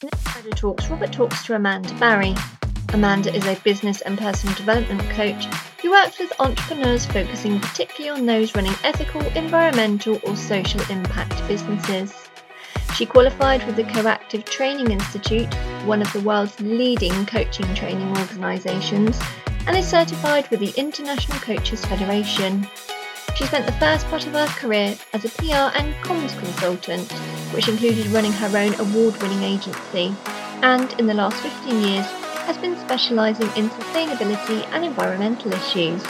In Insider Talks, Robert talks to Amanda Barry. Amanda is a business and personal development coach who works with entrepreneurs focusing particularly on those running ethical, environmental, or social impact businesses. She qualified with the Coactive Training Institute, one of the world's leading coaching training organisations, and is certified with the International Coaches Federation. She spent the first part of her career as a PR and comms consultant, which included running her own award winning agency, and in the last 15 years has been specialising in sustainability and environmental issues.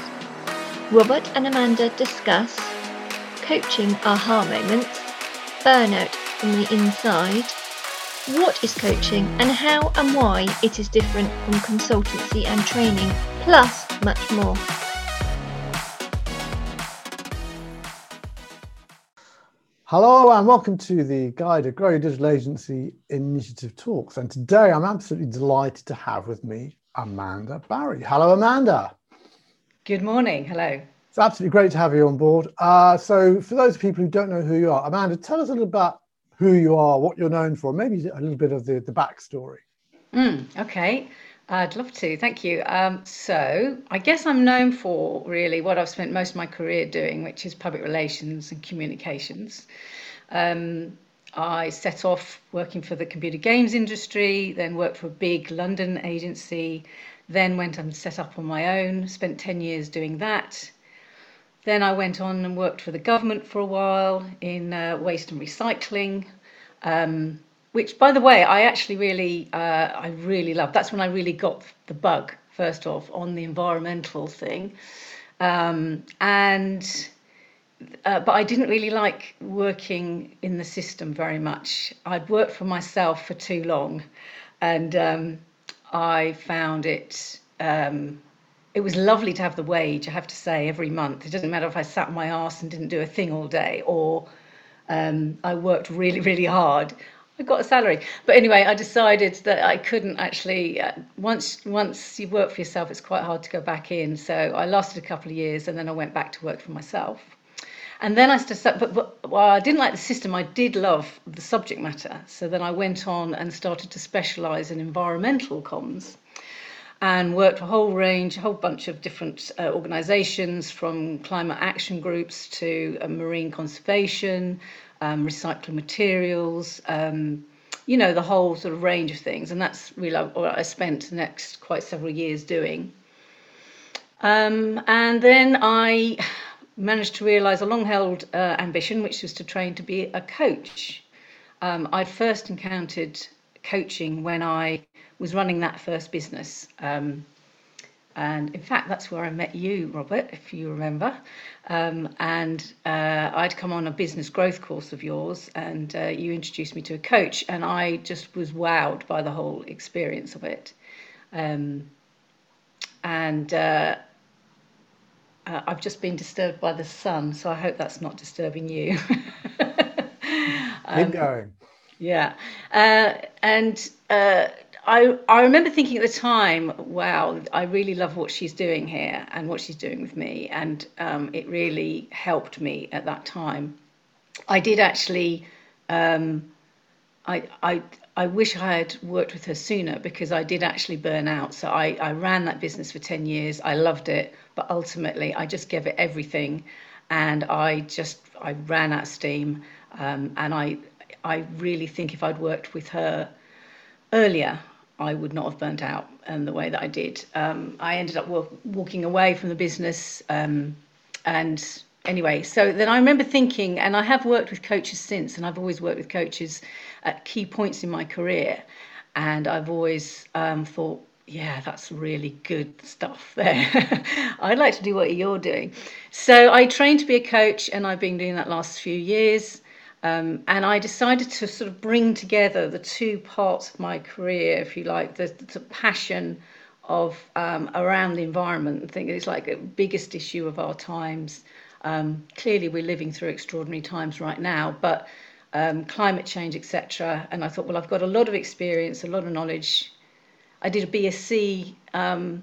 Robert and Amanda discuss coaching aha moments, burnout from the inside, what is coaching and how and why it is different from consultancy and training, plus much more. Hello and welcome to the Guided Grow Your Digital Agency Insider Talks. And today I'm absolutely delighted to have with me Amanda Barry. Hello, Amanda. Good morning. Hello. It's absolutely great to have you on board. Uh, so, for those people who don't know who you are, Amanda, tell us a little about who you are, what you're known for, maybe a little bit of the, the backstory. Mm, okay. I'd love to. Thank you. Um, so, I guess I'm known for really what I've spent most of my career doing, which is public relations and communications. Um, I set off working for the computer games industry, then worked for a big London agency, then went and set up on my own, spent 10 years doing that. Then I went on and worked for the government for a while in uh, waste and recycling. Um, which by the way i actually really uh, i really love that's when i really got the bug first off on the environmental thing. Um, and uh, but i didn't really like working in the system very much. I'd worked for myself for too long and um, i found it um, it was lovely to have the wage i have to say every month. It doesn't matter if i sat on my ass and didn't do a thing all day or um, I worked really, really hard. I got a salary. But anyway, I decided that I couldn't actually. Uh, once once you work for yourself, it's quite hard to go back in. So I lasted a couple of years, and then I went back to work for myself. And then I started, but, but while I didn't like the system, I did love the subject matter. So then I went on and started to specialise in environmental comms and worked a whole range, a whole bunch of different uh, organisations from climate action groups to uh, marine conservation, um, recycling materials, um, you know, the whole sort of range of things. And that's really what I spent the next quite several years doing. Um, and then I managed to realise a long held uh, ambition, which was to train to be a coach. Um, I'd first encountered coaching when I was running that first business. Um, and in fact, that's where I met you, Robert, if you remember. Um, and uh, I'd come on a business growth course of yours, and uh, you introduced me to a coach, and I just was wowed by the whole experience of it. Um, and uh, uh I've just been disturbed by the sun, so I hope that's not disturbing you. um, Keep going. Yeah. Uh, and uh, I, I remember thinking at the time, wow, I really love what she's doing here and what she's doing with me. And um, it really helped me at that time. I did actually, um, I, I, I wish I had worked with her sooner because I did actually burn out. So I, I ran that business for 10 years. I loved it. But ultimately, I just gave it everything. And I just, I ran out of steam. Um, and I, I really think if I'd worked with her earlier, I would not have burnt out um, the way that I did. Um, I ended up walk, walking away from the business. Um, and anyway, so then I remember thinking, and I have worked with coaches since, and I've always worked with coaches at key points in my career. And I've always um, thought, yeah, that's really good stuff there. I'd like to do what you're doing. So I trained to be a coach, and I've been doing that last few years. Um, and I decided to sort of bring together the two parts of my career, if you like, the, the passion of um, around the environment. I think it's like the biggest issue of our times. Um, clearly, we're living through extraordinary times right now, but um, climate change, etc. And I thought, well, I've got a lot of experience, a lot of knowledge. I did a BSc um,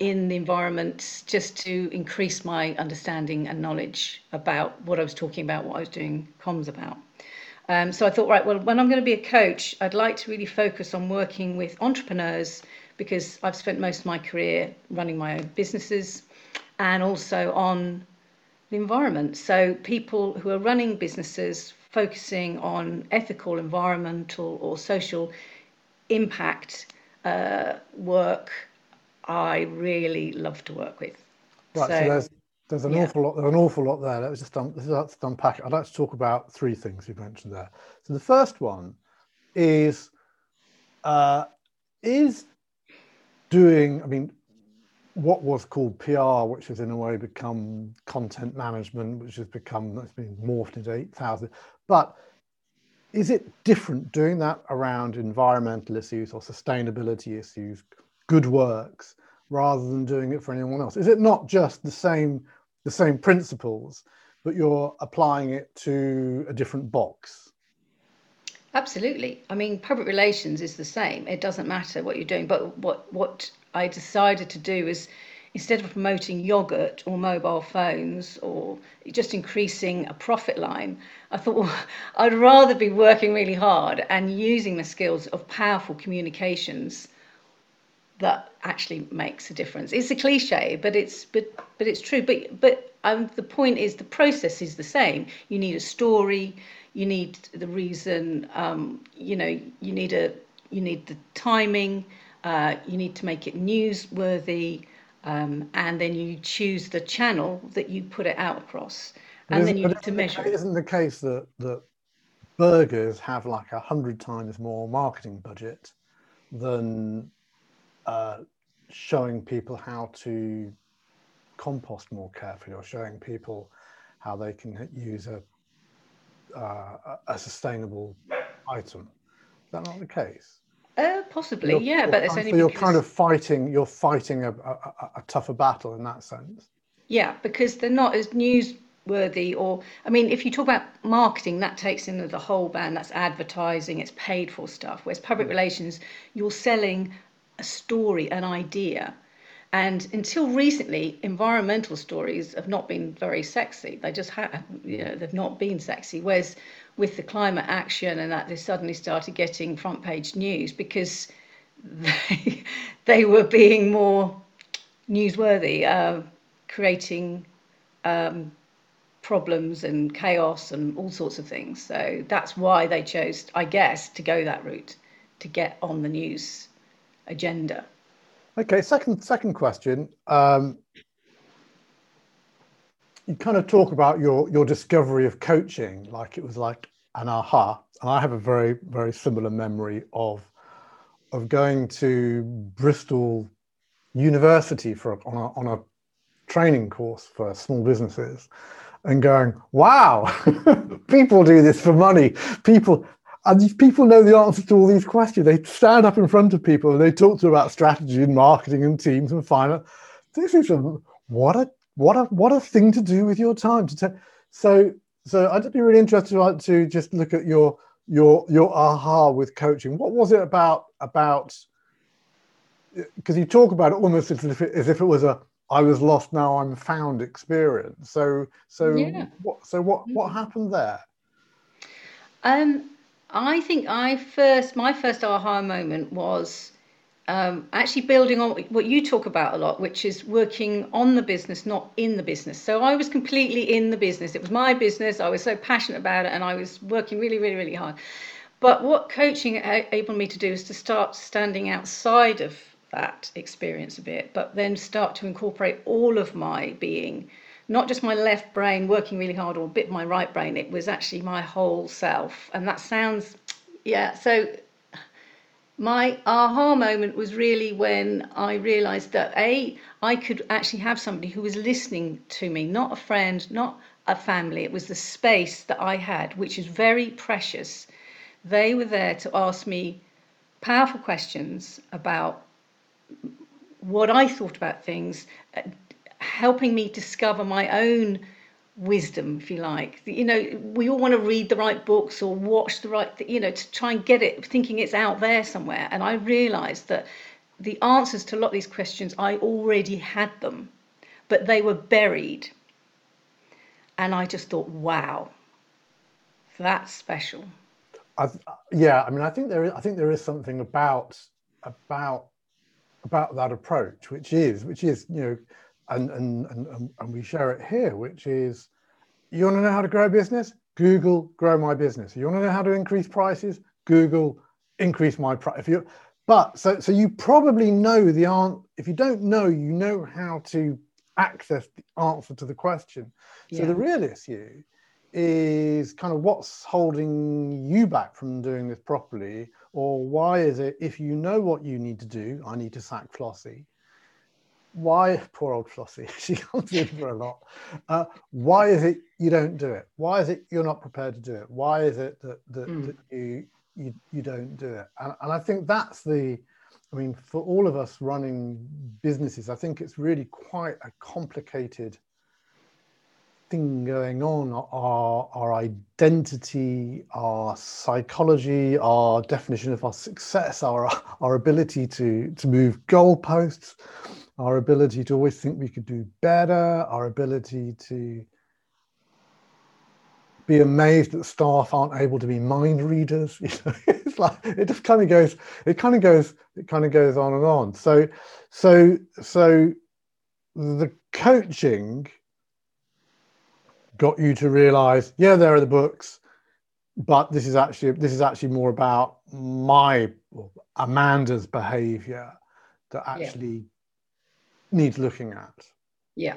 in the environment just to increase my understanding and knowledge about what I was talking about, what I was doing comms about. Um, so I thought, right, well, when I'm going to be a coach, I'd like to really focus on working with entrepreneurs because I've spent most of my career running my own businesses and also on the environment. So people who are running businesses focusing on ethical, environmental, or social impact uh, work, I really love to work with. Right. So, so there's there's an yeah. awful lot. There's an awful lot there. Let's just un, let's unpack. I'd like to talk about three things you mentioned there. So the first one is uh, is doing. I mean, what was called PR, which has in a way become content management, which has become it's been morphed into eight thousand. But is it different doing that around environmental issues or sustainability issues, good works, rather than doing it for anyone else? Is it not just the same the same principles, but you're applying it to a different box? Absolutely. I mean, public relations is the same. It doesn't matter what you're doing. But what what I decided to do is instead of promoting yogurt or mobile phones or just increasing a profit line, I thought, well, I'd rather be working really hard and using the skills of powerful communications that actually makes a difference. It's a cliche, but it's but but it's true. But but um, the point is the process is the same. You need a story. You need the reason. Um, you know. You need a. You need the timing. Uh, you need to make it newsworthy, um, and then you choose the channel that you put it out across, and then you need to measure. It isn't the case that that burgers have like a hundred times more marketing budget than uh, showing people how to compost more carefully or showing people how they can use a, uh, a sustainable item. Is that not the case? Uh, possibly, you're, yeah, you're but it's only so you're kind of fighting. You're fighting a, a, a, tougher battle in that sense. Yeah, because they're not as newsworthy. Or, I mean, if you talk about marketing, that takes in the whole band. That's advertising. It's paid for stuff. Whereas public relations, you're selling a story, an idea. And until recently, environmental stories have not been very sexy. They just have, you know, they've not been sexy. Whereas with the climate action and that, they suddenly started getting front page news because they, they were being more newsworthy, uh, creating um, problems and chaos and all sorts of things. So that's why they chose, I guess, to go that route to get on the news agenda. Okay, second second question. Um, you kind of talk about your your discovery of coaching, like it was like an aha. And I have a very very similar memory of of going to Bristol University for on a, on a training course for small businesses, and going, wow, people do this for money. People and these people know the answer to all these questions. They stand up in front of people and they talk to them about strategy and marketing and teams and finance. This is a what a what a what a thing to do with your time. To t- so so I'd be really interested to just look at your your your aha with coaching. What was it about about? Because you talk about it almost as if it, as if it was a I was lost now I'm found experience. So so yeah. what so what what mm-hmm. happened there? Um, I think I first, my first aha moment was um, actually building on what you talk about a lot, which is working on the business, not in the business. So I was completely in the business. It was my business. I was so passionate about it and I was working really, really, really hard. But what coaching enabled me to do is to start standing outside of that experience a bit, but then start to incorporate all of my being not just my left brain working really hard or a bit my right brain, it was actually my whole self. And that sounds, yeah. So my aha moment was really when I realized that A, I could actually have somebody who was listening to me, not a friend, not a family. It was the space that I had, which is very precious. They were there to ask me powerful questions about what I thought about things, helping me discover my own wisdom, if you like. You know, we all want to read the right books or watch the right, you know, to try and get it, thinking it's out there somewhere. And I realized that the answers to a lot of these questions, I already had them, but they were buried. And I just thought, wow, that's special. I've, yeah, I mean, I think there is. I think there is something about about about that approach, which is which is you know, and and and and we share it here, which is you want to know how to grow a business? Google grow my business. You want to know how to increase prices? Google increase my price. If you but so so you probably know the answer. If you don't know, you know how to access the answer to the question. So yeah. the real issue is kind of what's holding you back from doing this properly, or why is it if you know what you need to do, I need to sack Flossie. Why, poor old Flossie, she comes in for a lot. Uh, why is it you don't do it? Why is it you're not prepared to do it? Why is it that, that, mm. that you, you you don't do it? And, and I think that's the, I mean, for all of us running businesses, I think it's really quite a complicated thing going on our our identity our psychology our definition of our success our our ability to to move goalposts our ability to always think we could do better our ability to be amazed that staff aren't able to be mind readers you know it's like it just kind of goes it kind of goes it kind of goes on and on so so so the coaching got you to realize, yeah, there are the books, but this is actually this is actually more about my Amanda's behavior that actually yeah. Needs looking at. Yeah,